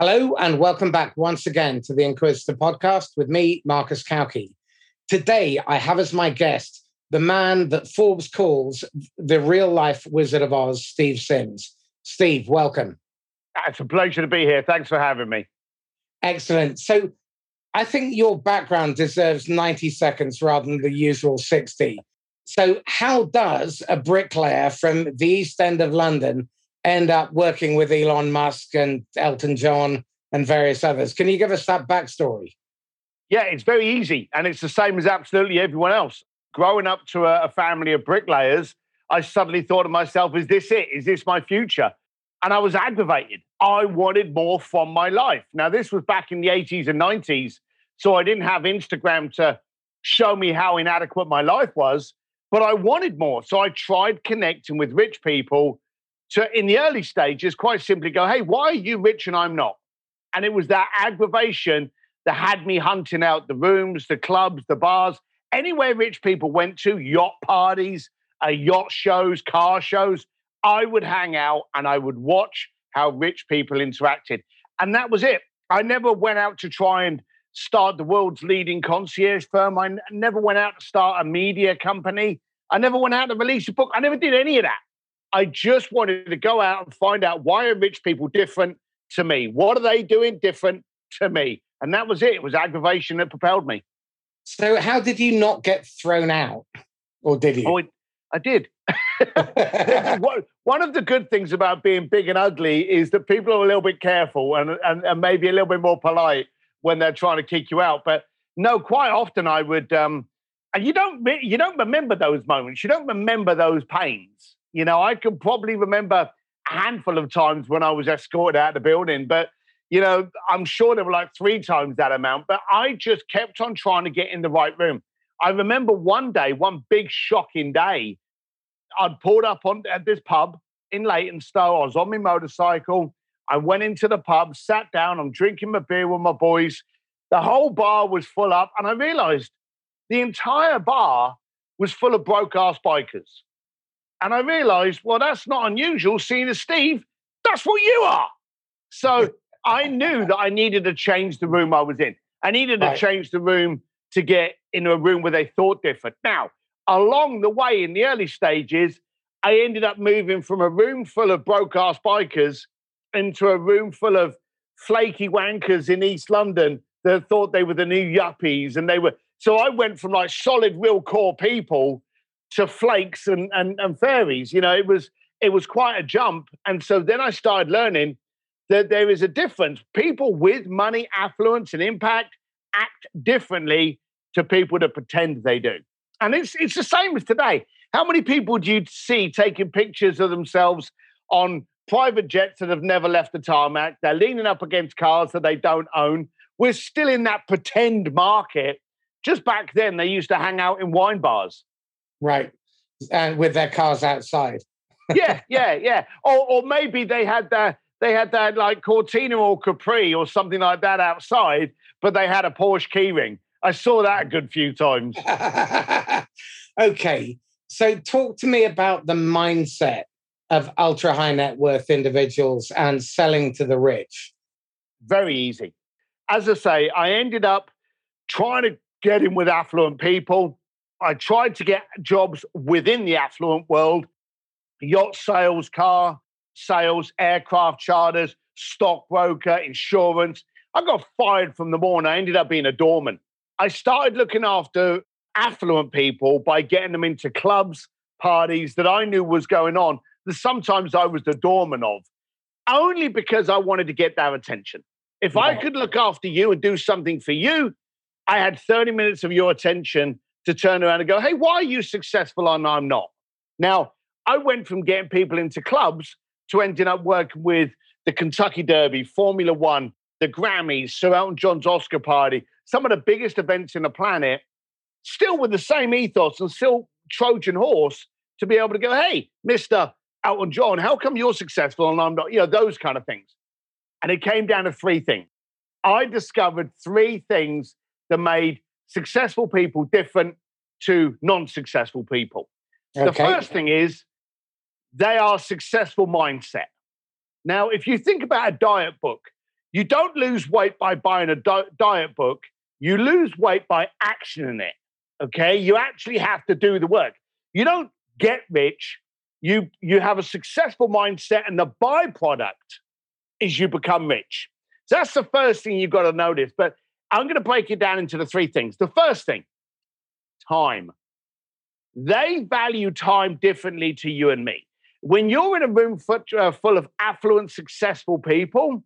Hello, and welcome back once again to the Inquisitor podcast with me, Marcus Cauchi. Today, I have as my guest the man that Forbes calls the real life Wizard of Oz, Steve Sims. Steve, welcome. It's a pleasure to be here. Thanks for having me. Excellent. So, I think your background deserves 90 seconds rather than the usual 60. So, how does a bricklayer from the East End of London end up working with Elon Musk and Elton John and various others? Can you give us that backstory? Yeah, it's very easy. And it's the same as absolutely everyone else. Growing up to a, a family of bricklayers, I suddenly thought to myself, is this it? Is this my future? And I was aggravated. I wanted more from my life. Now, this was back in the 80s and 90s. So I didn't have Instagram to show me how inadequate my life was, but I wanted more. So I tried connecting with rich people to, in the early stages, quite simply go, hey, why are you rich and I'm not? And it was that aggravation that had me hunting out the rooms, the clubs, the bars, anywhere rich people went to, yacht parties, uh, yacht shows, car shows. I would hang out and I would watch how rich people interacted. And that was it. I never went out to try and start the world's leading concierge firm. I n- never went out to start a media company. I never went out to release a book. I never did any of that. I just wanted to go out and find out why are rich people different to me? What are they doing different to me? And that was it. It was aggravation that propelled me. So, how did you not get thrown out? Or did you? Oh, I did. one of the good things about being big and ugly is that people are a little bit careful and, and, and maybe a little bit more polite when they're trying to kick you out. But no, quite often I would, um, and you don't you don't remember those moments. You don't remember those pains. You know, I can probably remember a handful of times when I was escorted out of the building, but you know, I'm sure there were like three times that amount. But I just kept on trying to get in the right room. I remember one day, one big shocking day, I'd pulled up on at this pub in Leytonstone. I was on my motorcycle. I went into the pub, sat down, I'm drinking my beer with my boys. The whole bar was full up, and I realized the entire bar was full of broke ass bikers. And I realized, well, that's not unusual, seeing as Steve, that's what you are. So I knew that I needed to change the room I was in. I needed right. to change the room to get into a room where they thought different. Now, along the way in the early stages, I ended up moving from a room full of broke ass bikers into a room full of flaky wankers in East London that thought they were the new yuppies. And they were, so I went from like solid, real core people to flakes and, and, and fairies. You know, it was, it was quite a jump. And so then I started learning that there is a difference. People with money, affluence, and impact act differently to people that pretend they do. And it's, it's the same as today. How many people do you see taking pictures of themselves on private jets that have never left the tarmac. They're leaning up against cars that they don't own. We're still in that pretend market. Just back then, they used to hang out in wine bars. Right. And with their cars outside. yeah, yeah, yeah. Or, or maybe they had their they had that like Cortina or Capri or something like that outside, but they had a Porsche keyring. I saw that a good few times. okay. So talk to me about the mindset of ultra high net worth individuals and selling to the rich? Very easy. As I say, I ended up trying to get in with affluent people. I tried to get jobs within the affluent world yacht sales, car sales, aircraft charters, stockbroker, insurance. I got fired from the morning. I ended up being a doorman. I started looking after affluent people by getting them into clubs, parties that I knew was going on that sometimes I was the doorman of, only because I wanted to get their attention. If yeah. I could look after you and do something for you, I had 30 minutes of your attention to turn around and go, hey, why are you successful and I'm not? Now, I went from getting people into clubs to ending up working with the Kentucky Derby, Formula One, the Grammys, Sir Elton John's Oscar party, some of the biggest events in the planet, still with the same ethos and still Trojan horse to be able to go, hey, Mr. Elton John, how come you're successful and I'm not? You know, those kind of things. And it came down to three things. I discovered three things that made successful people different to non successful people. Okay. The first thing is they are successful mindset. Now, if you think about a diet book, You don't lose weight by buying a di- diet book. You lose weight by actioning it. Okay. You actually have to do the work. You don't get rich. You, you have a successful mindset, and the byproduct is you become rich. So that's the first thing you've got to notice. But I'm going to break it down into the three things. The first thing, time. They value time differently to you and me. When you're in a room uh, full of affluent, successful people,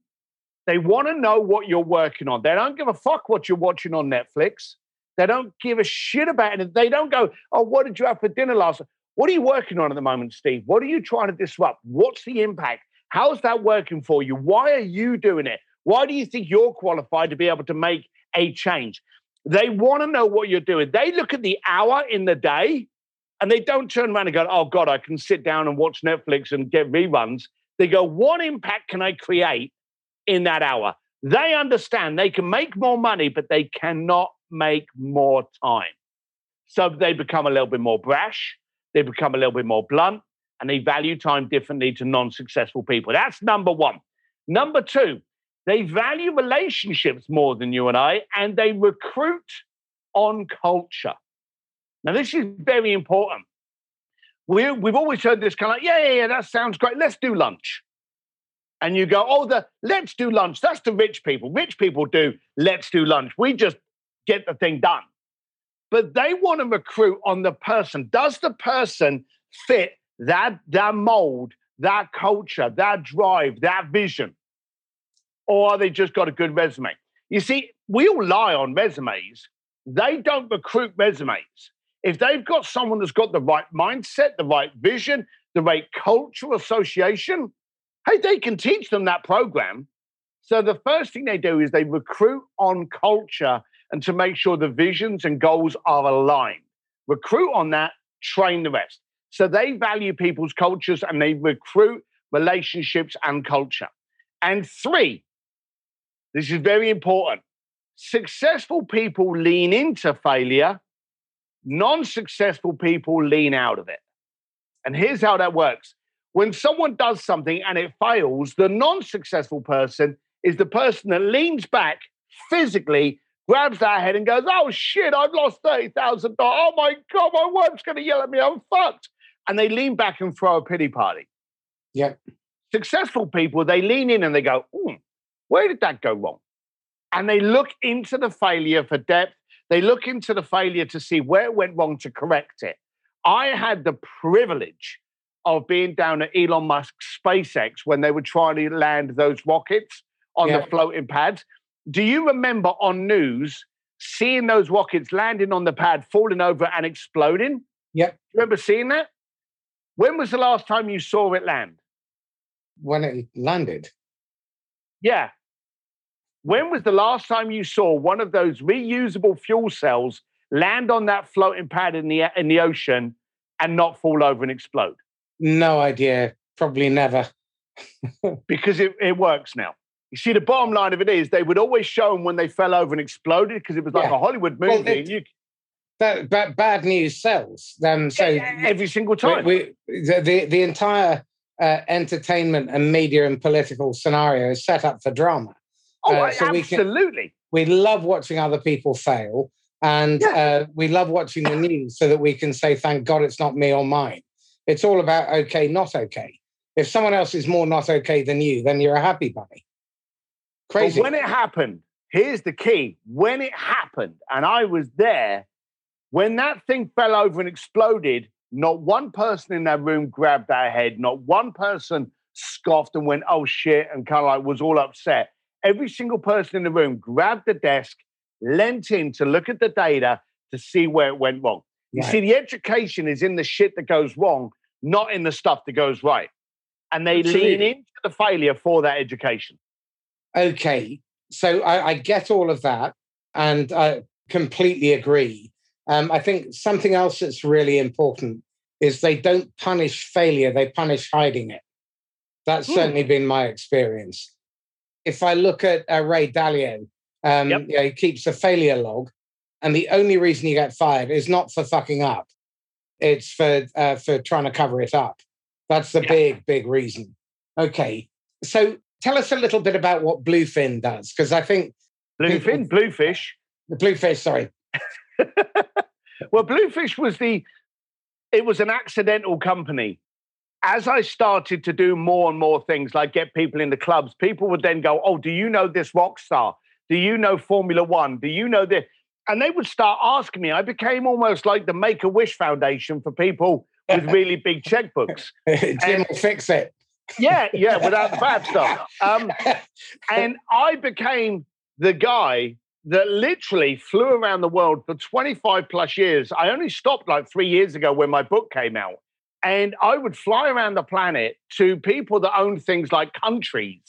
they want to know what you're working on. They don't give a fuck what you're watching on Netflix. They don't give a shit about it. They don't go, oh, what did you have for dinner last night? What are you working on at the moment, Steve? What are you trying to disrupt? What's the impact? How's that working for you? Why are you doing it? Why do you think you're qualified to be able to make a change? They want to know what you're doing. They look at the hour in the day and they don't turn around and go, oh, God, I can sit down and watch Netflix and get reruns. They go, what impact can I create in that hour? They understand they can make more money, but they cannot make more time. So they become a little bit more brash, they become a little bit more blunt, and they value time differently to non successful people. That's number one. Number two, they value relationships more than you and I, and they recruit on culture. Now, this is very important. We, we've always heard this kind of like, yeah, yeah, yeah, that sounds great. Let's do lunch. And you go, oh, the let's do lunch. That's the rich people. Rich people do let's do lunch. We just get the thing done. But they want to recruit on the person. Does the person fit that, that mold, that culture, that drive, that vision? Or are they just got a good resume? You see, we all lie on resumes. They don't recruit resumes. If they've got someone that's got the right mindset, the right vision, the right cultural association, hey, they can teach them that program. So the first thing they do is they recruit on culture and to make sure the visions and goals are aligned. Recruit on that, train the rest. So they value people's cultures and they recruit relationships and culture. And three, this is very important. Successful people lean into failure, non successful people lean out of it. And here's how that works when someone does something and it fails, the non successful person is the person that leans back physically, grabs their head, and goes, Oh shit, I've lost $30,000. Oh my God, my wife's going to yell at me. I'm fucked. And they lean back and throw a pity party. Yeah. Successful people, they lean in and they go, mm, where did that go wrong? And they look into the failure for depth. They look into the failure to see where it went wrong to correct it. I had the privilege of being down at Elon Musk's SpaceX when they were trying to land those rockets on yeah. the floating pads. Do you remember on news seeing those rockets landing on the pad, falling over and exploding? Yep. Remember seeing that? When was the last time you saw it land? When it landed. Yeah. When was the last time you saw one of those reusable fuel cells land on that floating pad in the in the ocean and not fall over and explode? No idea. Probably never. because it, it works now. You see, the bottom line of it is they would always show them when they fell over and exploded because it was like yeah. a Hollywood movie. Well, it, you, that, that, bad news sells. Um, so every single time, we, we, the, the, the entire uh, entertainment and media and political scenario is set up for drama. Oh, uh, so absolutely. We, can, we love watching other people fail, and yeah. uh, we love watching the news so that we can say, "Thank God it's not me or mine." It's all about okay, not okay. If someone else is more not okay than you, then you're a happy bunny. Crazy. But when it happened, here's the key: when it happened, and I was there, when that thing fell over and exploded, not one person in that room grabbed their head. Not one person scoffed and went, oh shit, and kind of like was all upset. Every single person in the room grabbed the desk, leant in to look at the data to see where it went wrong. You see, the education is in the shit that goes wrong, not in the stuff that goes right. And they Absolutely. lean into the failure for that education. Okay. So I, I get all of that and I completely agree. Um, I think something else that's really important is they don't punish failure, they punish hiding it. That's hmm. certainly been my experience. If I look at uh, Ray Dalio, um, yep. he keeps a failure log, and the only reason you get fired is not for fucking up; it's for uh, for trying to cover it up. That's the yeah. big, big reason. Okay, so tell us a little bit about what Bluefin does, because I think Bluefin, people, Bluefish, the Bluefish. Sorry. well, Bluefish was the. It was an accidental company. As I started to do more and more things, like get people into clubs, people would then go, "Oh, do you know this rock star? Do you know Formula One? Do you know this?" And they would start asking me. I became almost like the Make a Wish Foundation for people with really big checkbooks. Jim and, will fix it. Yeah, yeah, without the bad stuff. Um, and I became the guy that literally flew around the world for 25 plus years. I only stopped like three years ago when my book came out. And I would fly around the planet to people that own things like countries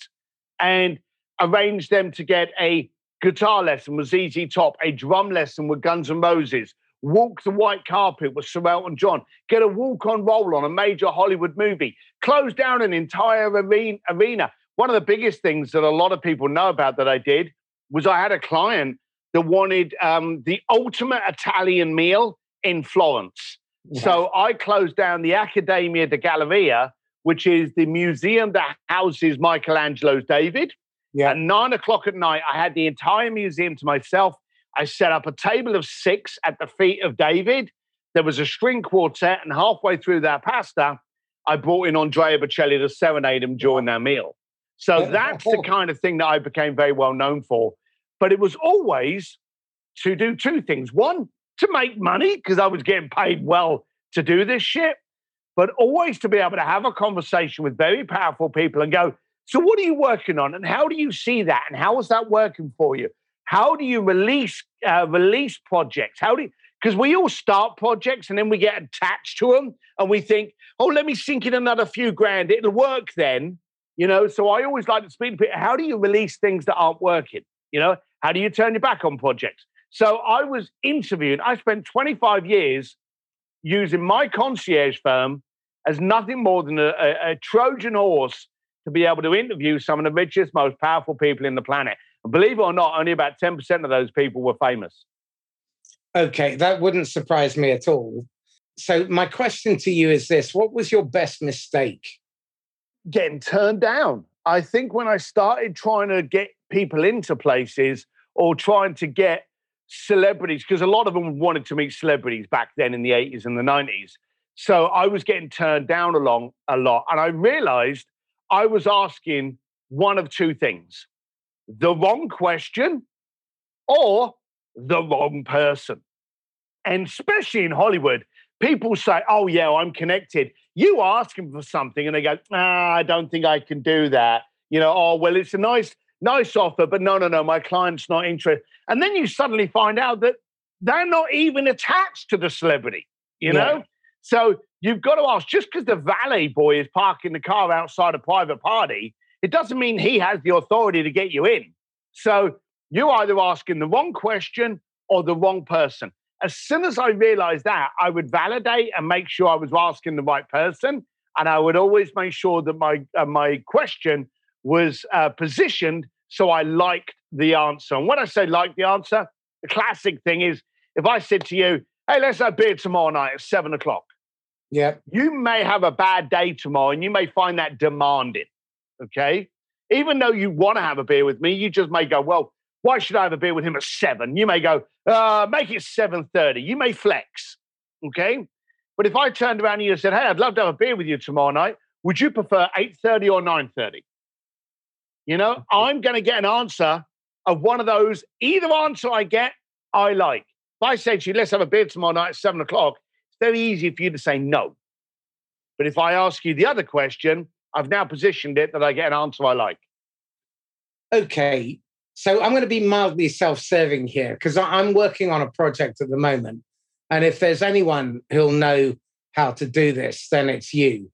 and arrange them to get a guitar lesson with ZZ Top, a drum lesson with Guns N' Roses, walk the white carpet with Sir Elton John, get a walk on roll on a major Hollywood movie, close down an entire arena. One of the biggest things that a lot of people know about that I did was I had a client that wanted um, the ultimate Italian meal in Florence. So I closed down the Accademia de Galleria, which is the museum that houses Michelangelo's David. Yeah. At nine o'clock at night, I had the entire museum to myself. I set up a table of six at the feet of David. There was a string quartet, and halfway through that pasta, I brought in Andrea Bocelli to serenade him during their meal. So that's the kind of thing that I became very well known for. But it was always to do two things. One, to make money, because I was getting paid well to do this shit, but always to be able to have a conversation with very powerful people and go, So, what are you working on? And how do you see that? And how is that working for you? How do you release uh, release projects? How do because we all start projects and then we get attached to them and we think, oh, let me sink in another few grand. It'll work then, you know. So I always like to speak. How do you release things that aren't working? You know, how do you turn your back on projects? So I was interviewed. I spent 25 years using my concierge firm as nothing more than a, a, a Trojan horse to be able to interview some of the richest, most powerful people in the planet. And believe it or not, only about 10% of those people were famous. Okay, that wouldn't surprise me at all. So, my question to you is this What was your best mistake? Getting turned down. I think when I started trying to get people into places or trying to get celebrities, because a lot of them wanted to meet celebrities back then in the 80s and the 90s. So I was getting turned down along a lot. And I realized I was asking one of two things the wrong question or the wrong person. And especially in Hollywood, people say, Oh, yeah, I'm connected. You ask them for something and they go, ah, I don't think I can do that. You know, oh, well, it's a nice, nice offer, but no, no, no, my client's not interested. And then you suddenly find out that they're not even attached to the celebrity, you know? So you've got to ask just because the valet boy is parking the car outside a private party, it doesn't mean he has the authority to get you in. So you're either asking the wrong question or the wrong person. As soon as I realized that, I would validate and make sure I was asking the right person. And I would always make sure that my, uh, my question was uh, positioned so I liked the answer. And when I say like the answer, the classic thing is if I said to you, hey, let's have beer tomorrow night at seven o'clock. Yeah. You may have a bad day tomorrow and you may find that demanding. Okay. Even though you want to have a beer with me, you just may go, well, why should I have a beer with him at seven? You may go, uh, make it 7.30. You may flex. Okay. But if I turned around and you said, hey, I'd love to have a beer with you tomorrow night, would you prefer 8.30 or 9.30? You know, I'm going to get an answer of one of those. Either answer I get, I like. If I say to you, let's have a beer tomorrow night at seven o'clock, it's very easy for you to say no. But if I ask you the other question, I've now positioned it that I get an answer I like. Okay. So I'm going to be mildly self serving here because I'm working on a project at the moment. And if there's anyone who'll know how to do this, then it's you.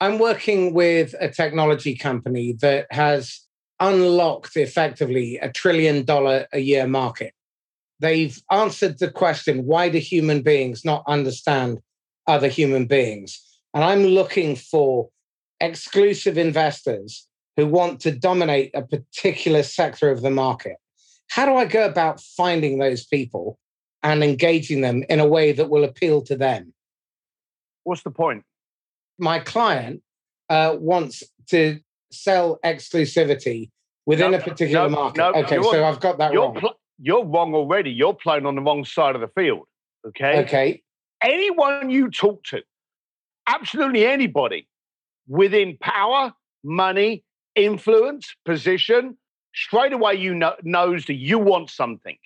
I'm working with a technology company that has unlocked effectively a trillion dollar a year market. They've answered the question why do human beings not understand other human beings? And I'm looking for exclusive investors who want to dominate a particular sector of the market. How do I go about finding those people and engaging them in a way that will appeal to them? What's the point? My client uh, wants to sell exclusivity within No, a particular no, market. no, okay, so I've got that You're wrong. pl- you're wrong already. You're playing on the wrong side of the field. Okay. okay. Anyone you talk to, absolutely anybody within power, money, influence, position, straight away you know knows that you want something.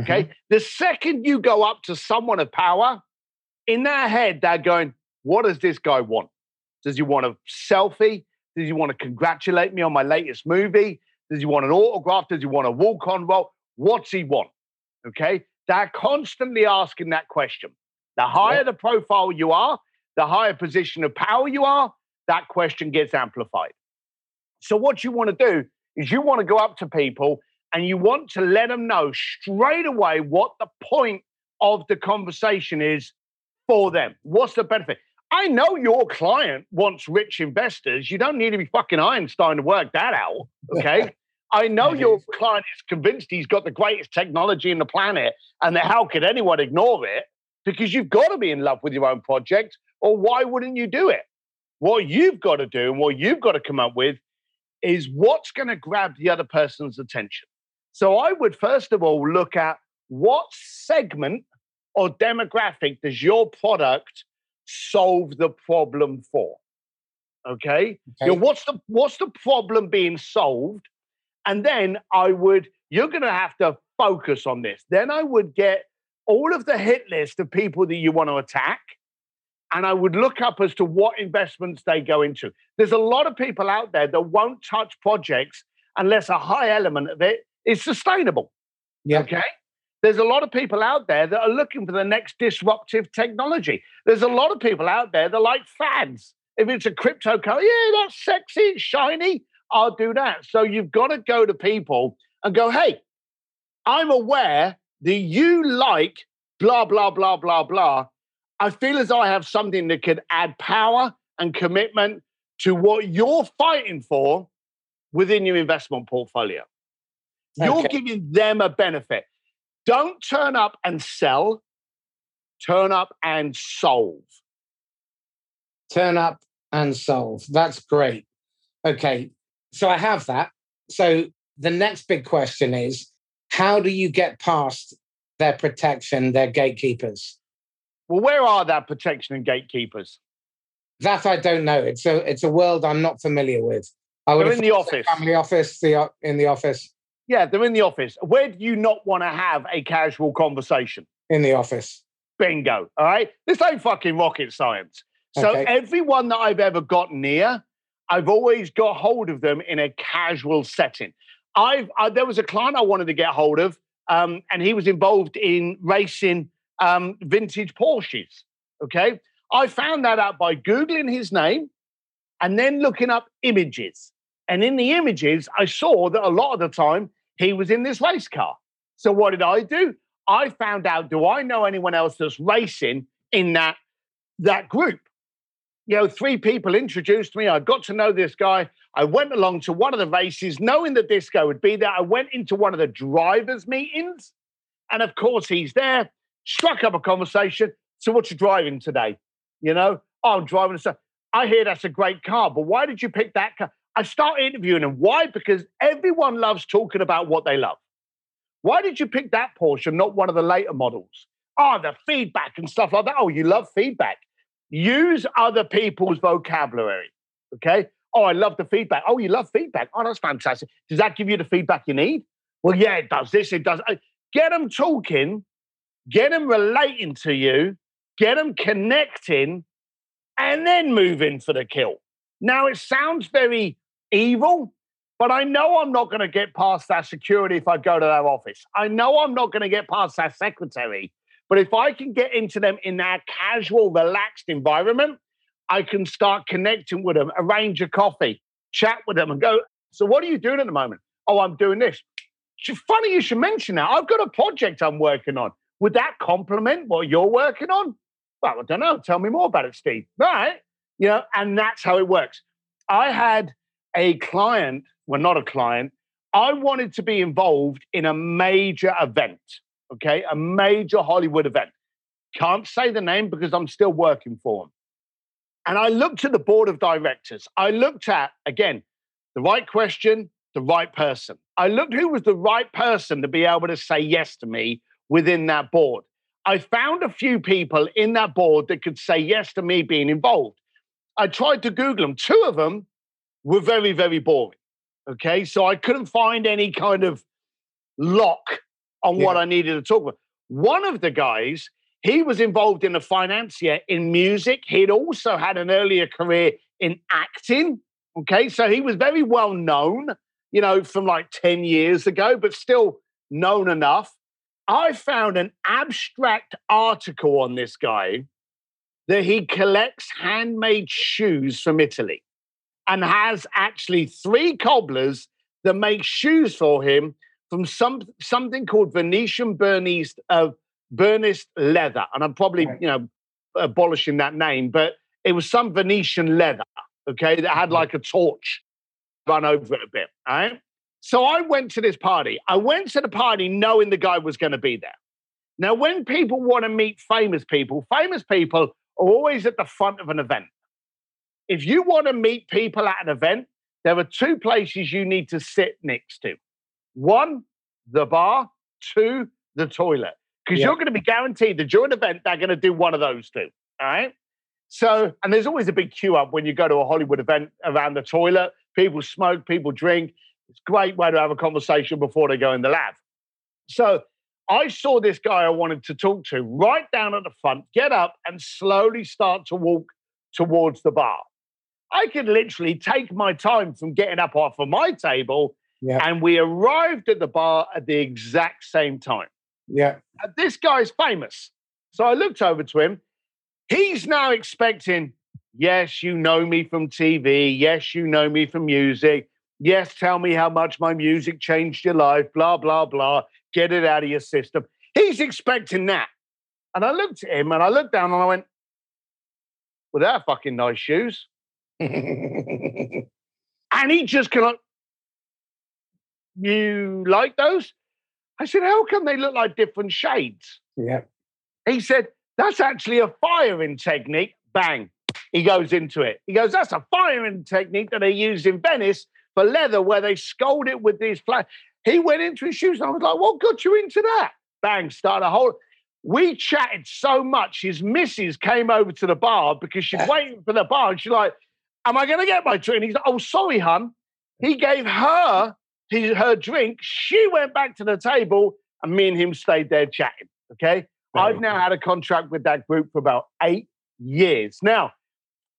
Okay. The second you go up to someone of power, in their head, they're going, What does this guy want? Does he want a selfie? Does he want to congratulate me on my latest movie? Does he want an autograph? Does he want a walk on role? What's he want? Okay. They're constantly asking that question. The higher the profile you are, the higher position of power you are, that question gets amplified. So, what you want to do is you want to go up to people and you want to let them know straight away what the point of the conversation is for them. What's the benefit? I know your client wants rich investors. You don't need to be fucking Einstein to work that out. Okay. I know your client is convinced he's got the greatest technology in the planet and that how could anyone ignore it? Because you've got to be in love with your own project, or why wouldn't you do it? What you've got to do and what you've got to come up with is what's going to grab the other person's attention. So I would first of all look at what segment or demographic does your product solve the problem for? Okay. You know, what's the what's the problem being solved? And then I would, you're gonna have to focus on this. Then I would get all of the hit list of people that you want to attack. And I would look up as to what investments they go into. There's a lot of people out there that won't touch projects unless a high element of it is sustainable. Yeah. Okay. There's a lot of people out there that are looking for the next disruptive technology. There's a lot of people out there that like fads. If it's a cryptocurrency, yeah, that's sexy, it's shiny, I'll do that. So you've got to go to people and go, hey, I'm aware that you like blah, blah, blah, blah, blah. I feel as I have something that could add power and commitment to what you're fighting for within your investment portfolio. You're giving them a benefit. Don't turn up and sell, turn up and solve. Turn up and solve. That's great. Okay. So I have that. So the next big question is how do you get past their protection, their gatekeepers? Well, where are that protection and gatekeepers? That I don't know. It's a it's a world I'm not familiar with. I would They're in the office. family office, the in the office, Yeah, they're in the office. Where do you not want to have a casual conversation? in the office. Bingo. All right. This ain't fucking rocket science. So Okay. everyone that I've ever got near, I've always got hold of them in a casual setting. I've I, there was a client I wanted to get hold of, um, and he was involved in racing um, vintage Porsches. Okay, I found that out by googling his name and then looking up images. And in the images, I saw that a lot of the time he was in this race car. So what did I do? I found out, do I know anyone else that's racing in that that group? You know, three people introduced me. I got to know this guy. I went along to one of the races, knowing that this guy would be there. I went into one of the drivers' meetings, and of course, he's there. Struck up a conversation. So, what you driving today? You know, oh, I'm driving. So I hear that's a great car, but why did you pick that car? I start interviewing them. Why? Because everyone loves talking about what they love. Why did you pick that Porsche and not one of the later models? Oh, the feedback and stuff like that. Oh, you love feedback. Use other people's vocabulary. Okay. Oh, I love the feedback. Oh, you love feedback. Oh, that's fantastic. Does that give you the feedback you need? Well, yeah, it does this, it does. uh, Get them talking, get them relating to you, get them connecting, and then move in for the kill. Now, it sounds very evil, but I know I'm not going to get past that security if I go to their office. I know I'm not going to get past that secretary. But if I can get into them in that casual, relaxed environment, I can start connecting with them, arrange a coffee, chat with them, and go, So, what are you doing at the moment? Oh, I'm doing this. Funny you should mention that. I've got a project I'm working on. Would that complement what you're working on? Well, I don't know. Tell me more about it, Steve. All right. You know, and that's how it works. I had a client, well, not a client, I wanted to be involved in a major event, okay? A major Hollywood event. Can't say the name because I'm still working for them. And I looked at the board of directors. I looked at, again, the right question, the right person. I looked who was the right person to be able to say yes to me within that board. I found a few people in that board that could say yes to me being involved. I tried to Google them. Two of them were very, very boring. Okay. So I couldn't find any kind of lock on yeah. what I needed to talk about. One of the guys, he was involved in a financier in music. He'd also had an earlier career in acting. Okay. So he was very well known, you know, from like 10 years ago, but still known enough. I found an abstract article on this guy that he collects handmade shoes from Italy and has actually three cobblers that make shoes for him from some something called Venetian Bernese uh, Bernese leather, and I'm probably you know abolishing that name, but it was some Venetian leather, okay, that had like a torch run over it a bit. All right. So I went to this party. I went to the party knowing the guy was going to be there. Now, when people want to meet famous people, famous people are always at the front of an event. If you want to meet people at an event, there are two places you need to sit next to one, the bar, two, the toilet. Because yeah. you're going to be guaranteed that during an event, they're going to do one of those two. All right. So, and there's always a big queue up when you go to a Hollywood event around the toilet. People smoke, people drink. It's a great way to have a conversation before they go in the lab. So I saw this guy I wanted to talk to right down at the front, get up and slowly start to walk towards the bar. I could literally take my time from getting up off of my table, yeah. and we arrived at the bar at the exact same time. Yeah. And this guy's famous. So I looked over to him. He's now expecting, yes, you know me from TV. Yes, you know me from music. Yes, tell me how much my music changed your life, blah, blah, blah. Get it out of your system. He's expecting that. And I looked at him and I looked down and I went, well, they're fucking nice shoes. and he just kind of, you like those? I said, how come they look like different shades? Yeah. He said, that's actually a firing technique. Bang. He goes into it. He goes, that's a firing technique that they use in Venice for leather where they scold it with these flat. He went into his shoes and I was like, what got you into that? Bang, start a whole. We chatted so much. His missus came over to the bar because she's waiting for the bar. And she's like, Am I going to get my drink? And he's like, Oh, sorry, hun. He gave her his, her drink. She went back to the table and me and him stayed there chatting. Okay. Very I've now had a contract with that group for about eight years. Now,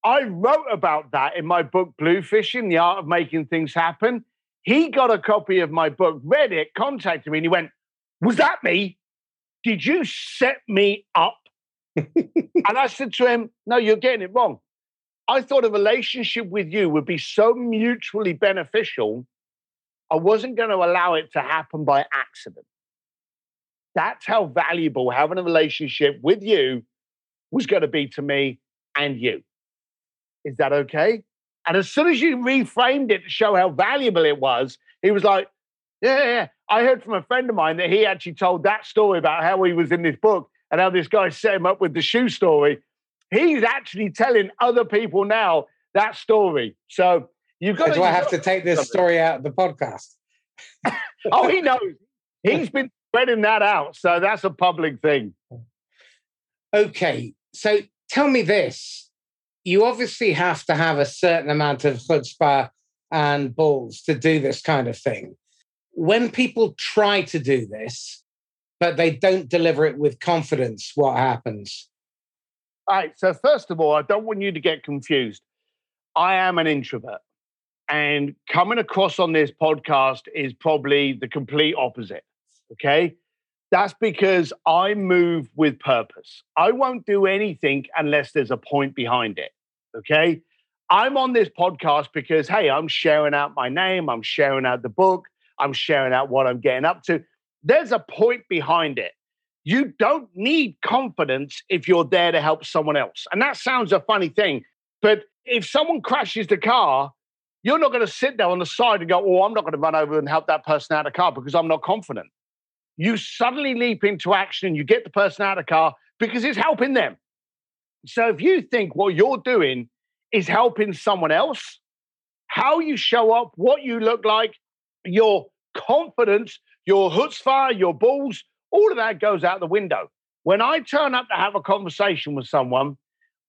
I wrote about that in my book, Bluefishing, The Art of Making Things Happen. He got a copy of my book, read it, contacted me, and he went, Was that me? Did you set me up? and I said to him, No, you're getting it wrong. I thought a relationship with you would be so mutually beneficial, I wasn't going to allow it to happen by accident. That's how valuable having a relationship with you was going to be to me and you. Is that okay? And as soon as you reframed it to show how valuable it was, he was like, yeah, yeah. I heard from a friend of mine that he actually told that story about how he was in this book and how this guy set him up with the shoe story. He's actually telling other people now that story. So you've got. Do to, I have to take this story out of the podcast? oh, he knows. He's been spreading that out, so that's a public thing. Okay, so tell me this: you obviously have to have a certain amount of chutzpah and balls to do this kind of thing. When people try to do this, but they don't deliver it with confidence, what happens? All right. So, first of all, I don't want you to get confused. I am an introvert. And coming across on this podcast is probably the complete opposite. Okay. That's because I move with purpose. I won't do anything unless there's a point behind it. Okay. I'm on this podcast because, hey, I'm sharing out my name, I'm sharing out the book, I'm sharing out what I'm getting up to. There's a point behind it. You don't need confidence if you're there to help someone else. And that sounds a funny thing, but if someone crashes the car, you're not going to sit there on the side and go, Oh, I'm not going to run over and help that person out of the car because I'm not confident you suddenly leap into action and you get the person out of the car because it's helping them. So if you think what you're doing is helping someone else, how you show up, what you look like, your confidence, your chutzpah, your balls, all of that goes out the window. When I turn up to have a conversation with someone,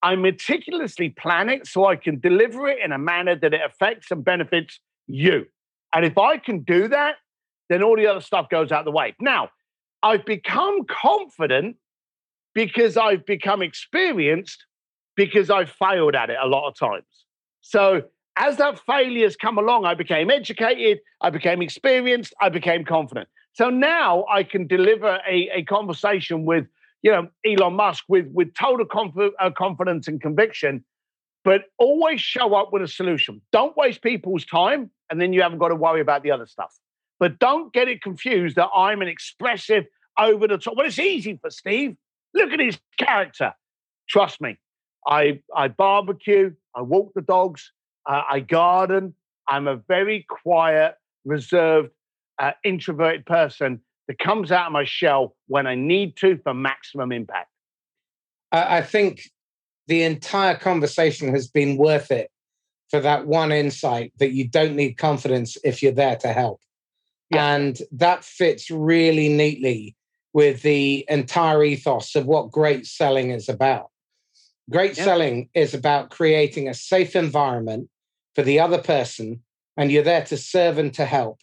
I meticulously plan it so I can deliver it in a manner that it affects and benefits you. And if I can do that, then all the other stuff goes out the way. Now, I've become confident because I've become experienced because I've failed at it a lot of times. So as that failures come along, I became educated, I became experienced, I became confident. So now I can deliver a, a conversation with, you know, Elon Musk with, with total conf- uh, confidence and conviction, but always show up with a solution. Don't waste people's time, and then you haven't got to worry about the other stuff. But don't get it confused that I'm an expressive, over the top. Well, it's easy for Steve. Look at his character. Trust me, I, I barbecue, I walk the dogs, uh, I garden. I'm a very quiet, reserved, uh, introverted person that comes out of my shell when I need to for maximum impact. I think the entire conversation has been worth it for that one insight that you don't need confidence if you're there to help. Yeah. And that fits really neatly with the entire ethos of what great selling is about. Great yeah. selling is about creating a safe environment for the other person, and you're there to serve and to help.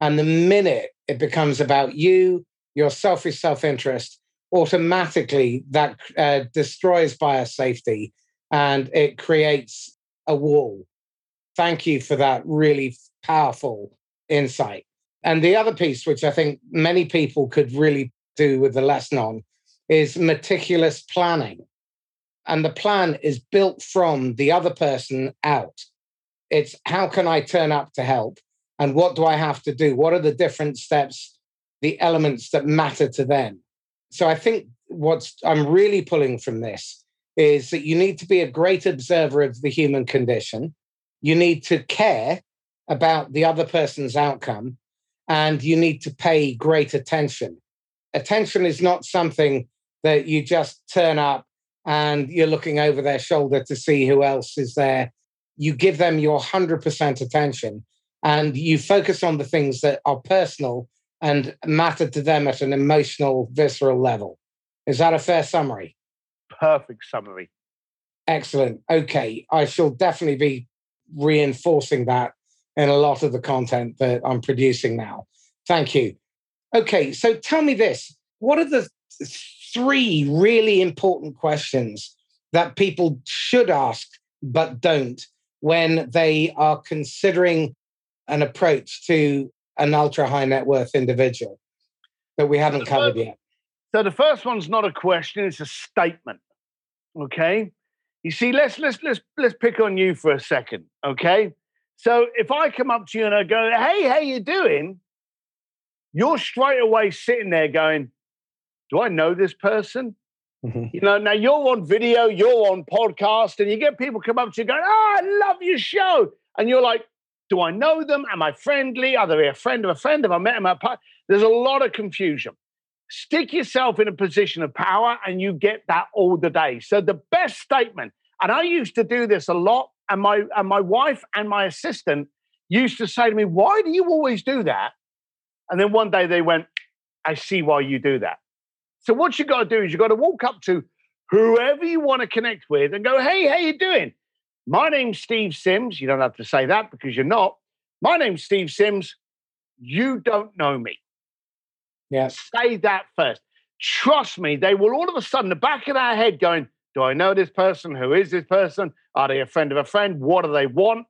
And the minute it becomes about you, your selfish self interest, automatically that uh, destroys biosafety and it creates a wall. Thank you for that really powerful insight. And the other piece, which I think many people could really do with the lesson on, is meticulous planning. And the plan is built from the other person out. It's how can I turn up to help? And what do I have to do? What are the different steps, the elements that matter to them? So I think what I'm really pulling from this is that you need to be a great observer of the human condition. You need to care about the other person's outcome and you need to pay great attention. Attention is not something that you just turn up and you're looking over their shoulder to see who else is there you give them your 100% attention and you focus on the things that are personal and matter to them at an emotional, visceral level. Is that a fair summary? Perfect summary. Excellent. Okay. I shall definitely be reinforcing that in a lot of the content that I'm producing now. Thank you. Okay. So tell me this what are the three really important questions that people should ask but don't when they are considering an approach to an ultra high net worth individual that we haven't covered first, yet? So the first one's not a question, it's a statement. Okay? You see, let's let's let's let's pick on you for a second, okay? So if I come up to you and I go, "Hey, how you doing?" You're straight away sitting there going, "Do I know this person? Mm-hmm. You know, now you're on video, you're on podcast, and you get people come up to you going, Oh, I love your show. And you're like, Do I know them? Am I friendly? Are they a friend of a friend? Have I met them at? There's a lot of confusion. Stick yourself in a position of power and you get that all the day. So the best statement, and I used to do this a lot, and my and my wife and my assistant used to say to me, Why do you always do that? And then one day they went, I see why you do that. So what you got to do is you got to walk up to whoever you want to connect with and go, "Hey, how you doing? My name's Steve Sims. You don't have to say that because you're not. My name's Steve Sims. You don't know me. Yeah. Say that first. Trust me, they will all of a sudden, the back of their head going, Do I know this person? Who is this person? Are they a friend of a friend? What do they want?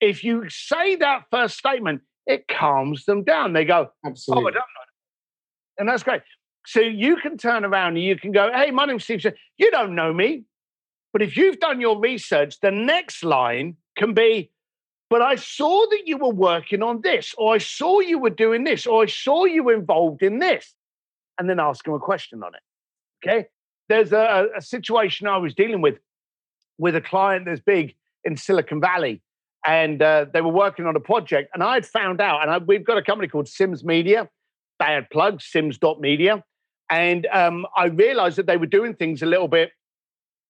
If you say that first statement, it calms them down. They go, Absolutely. Oh, I don't know. And that's great. So you can turn around and you can go, hey, my name's Steve. You don't know me. But if you've done your research, the next line can be, but I saw that you were working on this, or I saw you were doing this, or I saw you were involved in this. And then ask them a question on it. Okay. There's a, a situation I was dealing with with a client that's big in Silicon Valley. And uh, they were working on a project. And I had found out, and I, we've got a company called Sims Media, bad plug, sims.media. And um, I realized that they were doing things a little bit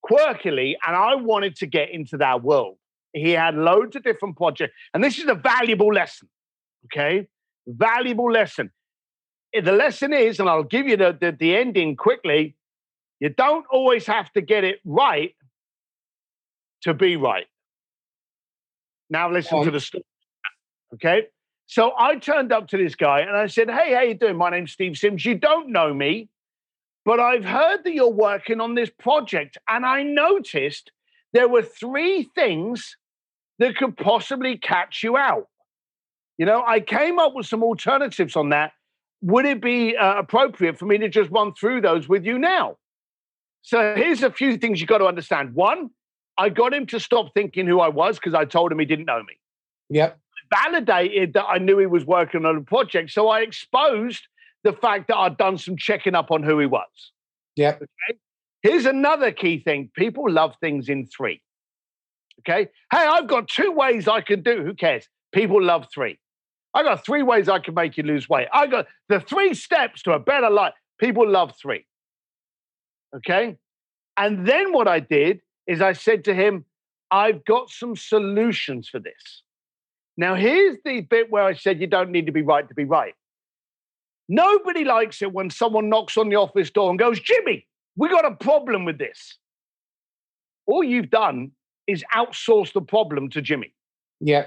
quirkily, and I wanted to get into that world. He had loads of different projects. And this is a valuable lesson. Okay. Valuable lesson. Eh, the lesson is, and I'll give you the, the, the ending quickly you don't always have to get it right to be right. Now listen to um the story. Okay. So I turned up to this guy and I said, Hey, how you doing? My name's Steve Sims. You don't know me, but I've heard that you're working on this project. And I noticed there were three things that could possibly catch you out. You know, I came up with some alternatives on that. Would it be uh, appropriate for me to just run through those with you now? So here's a few things you got to understand. One, I got him to stop thinking who I was because I told him he didn't know me. Yep. Validated that I knew he was working on a project. So I exposed the fact that I'd done some checking up on who he was. Yeah. Okay. Here's another key thing people love things in three. Okay. Hey, I've got two ways I can do. Who cares? People love three. I got three ways I can make you lose weight. I got the three steps to a better life. People love three. Okay. And then what I did is I said to him, I've got some solutions for this. Now, here's the bit where I said you don't need to be right to be right. Nobody likes it when someone knocks on the office door and goes, Jimmy, we got a problem with this. All you've done is outsource the problem to Jimmy. Yeah.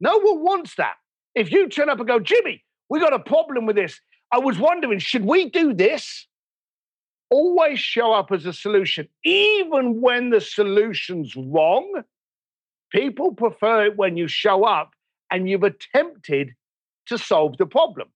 No one wants that. If you turn up and go, Jimmy, we got a problem with this. I was wondering, should we do this? always show up as a solution, even when the solution's wrong. People prefer it when you show up and you've attempted to solve the problem.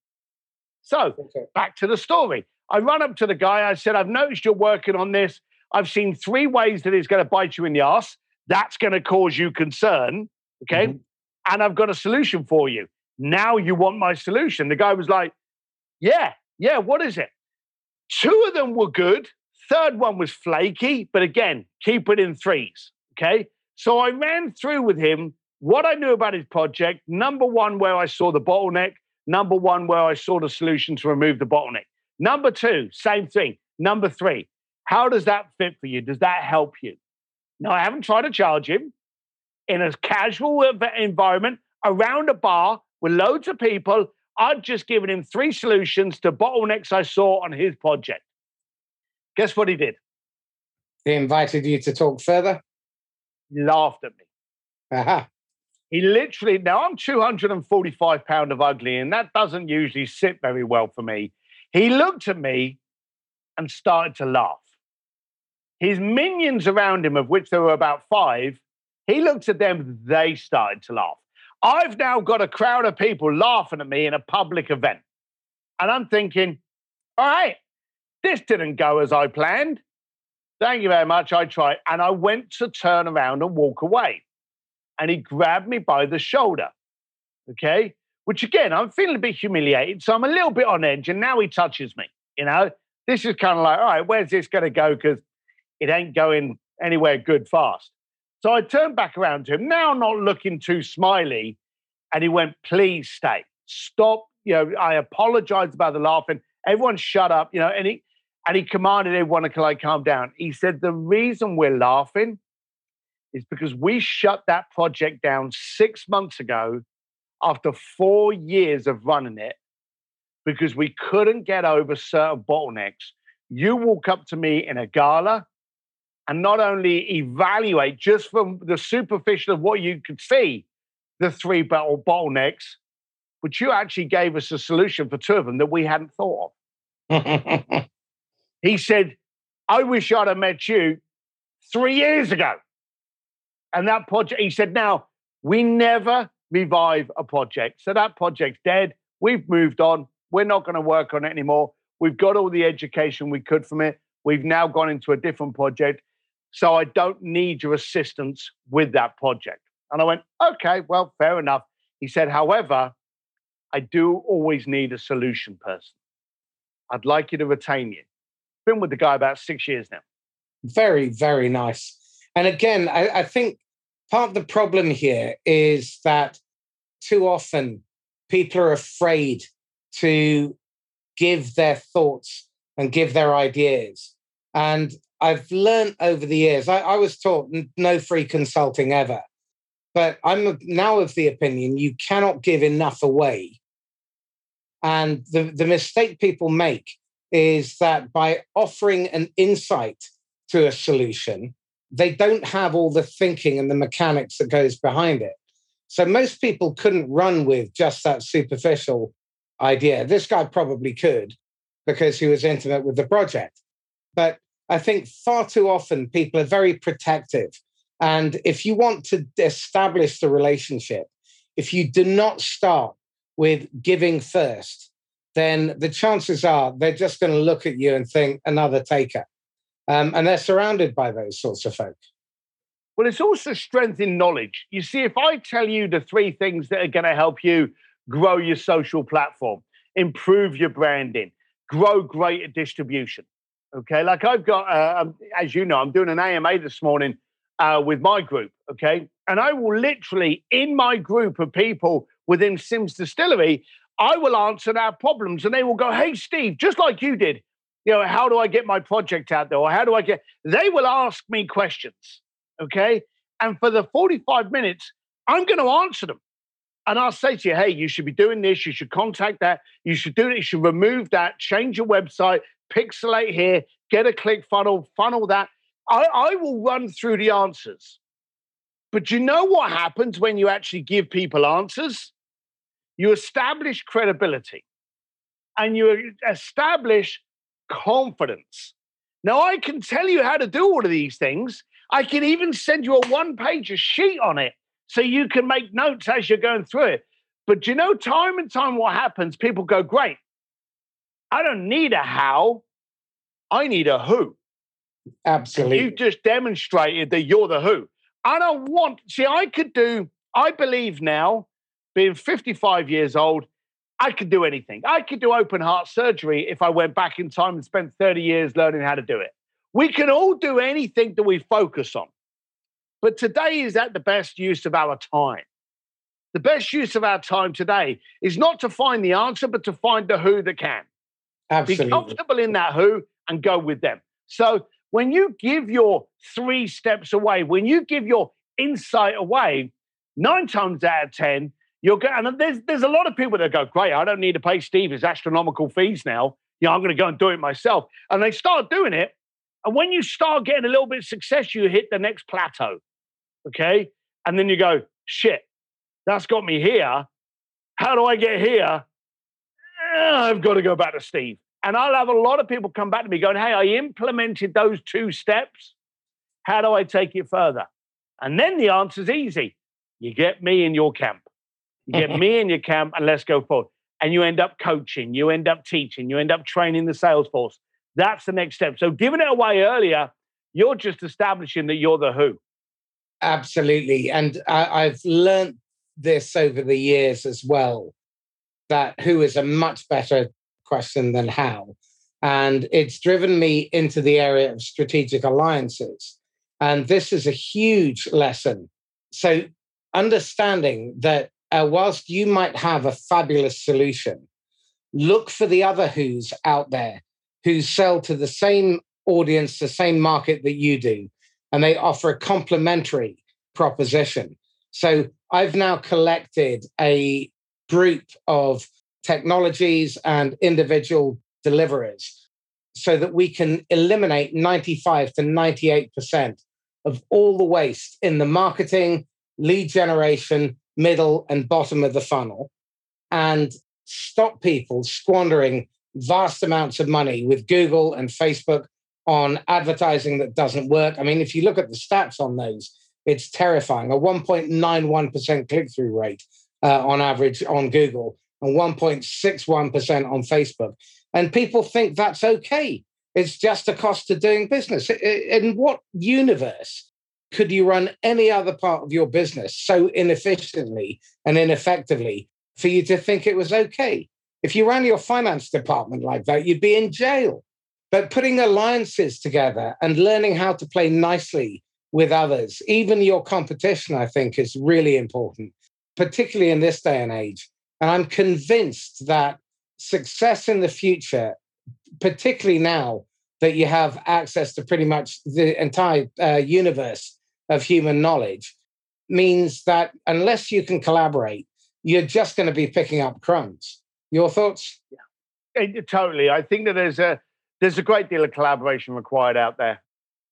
So, back to the story. I run up to the guy. I said, I've noticed you're working on this. I've seen three ways that it's going to bite you in the ass. That's going to cause you concern. Okay. Mm-hmm. And I've got a solution for you. Now you want my solution. The guy was like, Yeah, yeah, what is it? Two of them were good. Third one was flaky, but again, keep it in threes. Okay. So I ran through with him what I knew about his project. Number one, where I saw the bottleneck. Number one, where I saw the solution to remove the bottleneck. Number two, same thing. Number three, how does that fit for you? Does that help you? Now, I haven't tried to charge him in a casual environment around a bar with loads of people I'd just given him three solutions to bottlenecks I saw on his project. Guess what he did? He invited you to talk further? He laughed at me. Aha. He literally, now I'm 245 pound of ugly, and that doesn't usually sit very well for me. He looked at me and started to laugh. His minions around him, of which there were about five, he looked at them, they started to laugh. I've now got a crowd of people laughing at me in a public event. And I'm thinking, all right, this didn't go as I planned. Thank you very much. I tried. And I went to turn around and walk away. And he grabbed me by the shoulder. Okay. Which again, I'm feeling a bit humiliated. So I'm a little bit on edge. And now he touches me. You know, this is kind of like, all right, where's this going to go? Because it ain't going anywhere good fast. So I turned back around to him, now not looking too smiley. And he went, please stay. Stop. You know, I apologized about the laughing. Everyone shut up, you know, and he and he commanded everyone to like calm down. He said, the reason we're laughing is because we shut that project down six months ago after four years of running it because we couldn't get over certain bottlenecks. You walk up to me in a gala and not only evaluate just from the superficial of what you could see, the three battle bottlenecks, but you actually gave us a solution for two of them that we hadn't thought of. he said, I wish I'd have met you three years ago. And that project, he said, now we never revive a project. So that project's dead. We've moved on. We're not going to work on it anymore. We've got all the education we could from it. We've now gone into a different project. So I don't need your assistance with that project. And I went, okay, well, fair enough. He said, however, I do always need a solution person. I'd like you to retain you. Been with the guy about six years now. Very, very nice. And again, I, I think part of the problem here is that too often people are afraid to give their thoughts and give their ideas. And I've learned over the years, I, I was taught no free consulting ever. But I'm now of the opinion you cannot give enough away. And the, the mistake people make is that by offering an insight to a solution, they don't have all the thinking and the mechanics that goes behind it. So most people couldn't run with just that superficial idea. This guy probably could because he was intimate with the project. But I think far too often people are very protective. And if you want to establish the relationship, if you do not start with giving first, then the chances are they're just going to look at you and think another taker. Um, and they're surrounded by those sorts of folk. Well, it's also strength in knowledge. You see, if I tell you the three things that are going to help you grow your social platform, improve your branding, grow greater distribution. Okay, like I've got, uh, um, as you know, I'm doing an AMA this morning uh, with my group. Okay, and I will literally, in my group of people within Sims Distillery, I will answer their problems, and they will go, "Hey, Steve, just like you did, you know, how do I get my project out there, or how do I get?" They will ask me questions Okay. And for the 45 minutes, I'm going to answer them. And I'll say to you, hey, you should be doing this. You should contact that. You should do it. You should remove that, change your website, pixelate here, get a click funnel, funnel that. I, I will run through the answers. But you know what happens when you actually give people answers? You establish credibility and you establish confidence. Now, I can tell you how to do all of these things, I can even send you a one page sheet on it so you can make notes as you're going through it. But you know, time and time, what happens? People go, Great, I don't need a how, I need a who. Absolutely. you've just demonstrated that you're the who. I don't want, see, I could do, I believe now, being 55 years old, I could do anything. I could do open heart surgery if I went back in time and spent 30 years learning how to do it. We can all do anything that we focus on. But today is that the best use of our time. The best use of our time today is not to find the answer, but to find the who that can. Absolutely. Be comfortable in that who and go with them. So when you give your three steps away, when you give your insight away, nine times out of 10, you're going, and there's, there's a lot of people that go, great, I don't need to pay Steve his astronomical fees now. Yeah, I'm going to go and do it myself. And they start doing it and when you start getting a little bit of success, you hit the next plateau. Okay. And then you go, shit, that's got me here. How do I get here? Eh, I've got to go back to Steve. And I'll have a lot of people come back to me going, hey, I implemented those two steps. How do I take it further? And then the answer's easy. You get me in your camp. You get me in your camp and let's go forward. And you end up coaching, you end up teaching, you end up training the sales force. That's the next step. So giving it away earlier, you're just establishing that you're the who. Absolutely. And I, I've learned this over the years as well that who is a much better question than how. And it's driven me into the area of strategic alliances. And this is a huge lesson. So, understanding that uh, whilst you might have a fabulous solution, look for the other who's out there who sell to the same audience, the same market that you do, and they offer a complementary proposition. So I've now collected a group of technologies and individual deliverers so that we can eliminate 95 to 98% of all the waste in the marketing, lead generation, middle, and bottom of the funnel and stop people squandering vast amounts of money with Google and Facebook on advertising that doesn't work. I mean, if you look at the stats on those, it's terrifying. A 1.91% click through rate uh, on average on Google and 1.61% on Facebook. And people think that's okay. It's just a cost of doing business. In what universe could you run any other part of your business so inefficiently and ineffectively for you to think it was okay? If you ran your finance department like that, you'd be in jail. But putting alliances together and learning how to play nicely with others, even your competition, I think is really important, particularly in this day and age. And I'm convinced that success in the future, particularly now that you have access to pretty much the entire uh, universe of human knowledge, means that unless you can collaborate, you're just going to be picking up crumbs. Your thoughts? Yeah. It, totally. I think that there's a there's a great deal of collaboration required out there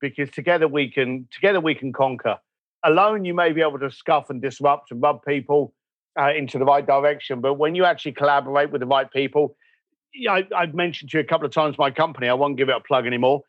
because together we can together we can conquer. Alone, you may be able to scuff and disrupt and rub people uh, into the right direction, but when you actually collaborate with the right people, I, I've mentioned to you a couple of times my company. I won't give it a plug anymore,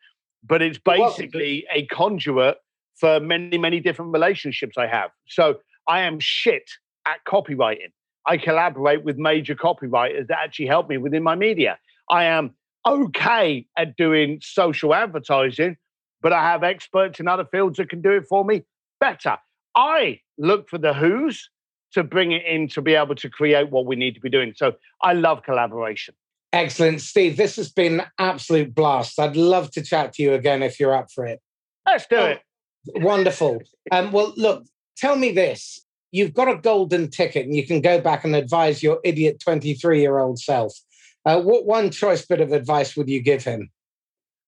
but it's basically a conduit for many, many different relationships I have. So I am shit at copywriting. I collaborate with major copywriters that actually help me within my media. I am okay at doing social advertising, but I have experts in other fields that can do it for me better. I look for the who's to bring it in to be able to create what we need to be doing. So I love collaboration. Excellent. Steve, this has been an absolute blast. I'd love to chat to you again if you're up for it. Let's do oh, it. Wonderful. Um, well, look, tell me this. You've got a golden ticket and you can go back and advise your idiot 23 year old self. Uh, what one choice bit of advice would you give him?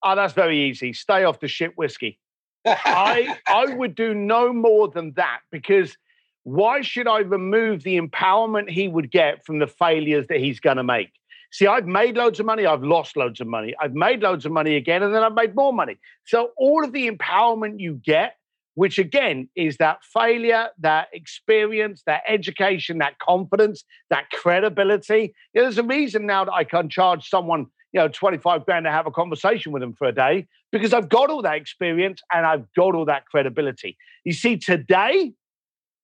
Oh, that's very easy. Stay off the shit whiskey. I I would do no more than that because why should I remove the empowerment he would get from the failures that he's going to make? See, I've made loads of money, I've lost loads of money, I've made loads of money again, and then I've made more money. So, all of the empowerment you get, which again is that failure, that experience, that education, that confidence, that credibility. You know, there's a reason now that I can charge someone, you know, 25 grand to have a conversation with them for a day because I've got all that experience and I've got all that credibility. You see, today,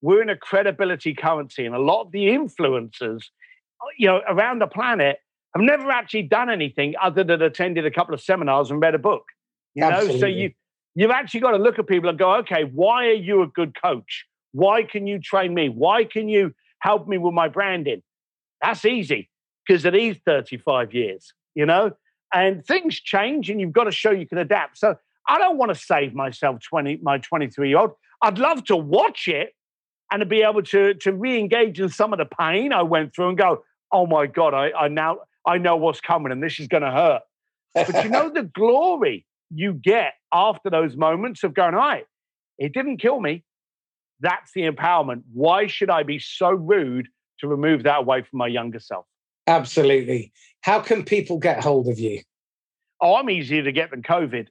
we're in a credibility currency, and a lot of the influencers, you know, around the planet I've never actually done anything other than attended a couple of seminars and read a book. You Absolutely. know, so you you've actually got to look at people and go, okay, why are you a good coach? Why can you train me? Why can you help me with my branding? That's easy because it is 35 years, you know, and things change and you've got to show you can adapt. So I don't want to save myself 20, my 23 year old. I'd love to watch it and to be able to, to re engage in some of the pain I went through and go, oh my God, I, I now, I know what's coming and this is going to hurt. But you know the glory you get after those moments of going, all right, it didn't kill me. That's the empowerment. Why should I be so rude to remove that away from my younger self? Absolutely. How can people get hold of you? Oh, I'm easier to get than COVID.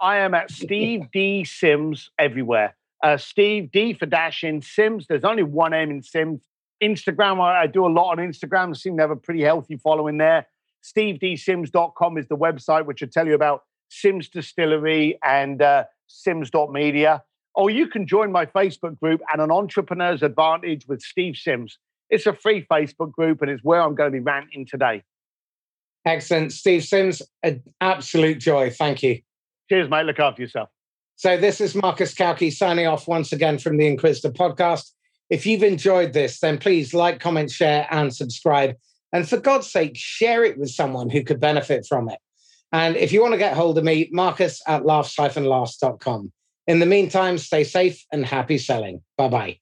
I am at Steve D Sims everywhere. Uh, Steve D for dash in Sims. There's only one M in Sims. Instagram, I, I, do a lot on Instagram. I seem to have a pretty healthy following there. SteveDSims.com is the website, which will tell you about Sims Distillery and uh, Sims.media. Or you can join my Facebook group and an Entrepreneur's Advantage with Steve Sims. It's a free Facebook group and it's where I'm going to be ranting today. Excellent. Steve Sims, an absolute joy. Thank you. Cheers, mate. Look after yourself. So, this is Marcus Cauchi signing off once again from the Inquisitor podcast. If you've enjoyed this, then please like, comment, share, and subscribe. And for God's sake, share it with someone who could benefit from it. And if you want to get hold of me, Marcus at laughs-last.com. In the meantime, stay safe and happy selling. Bye bye.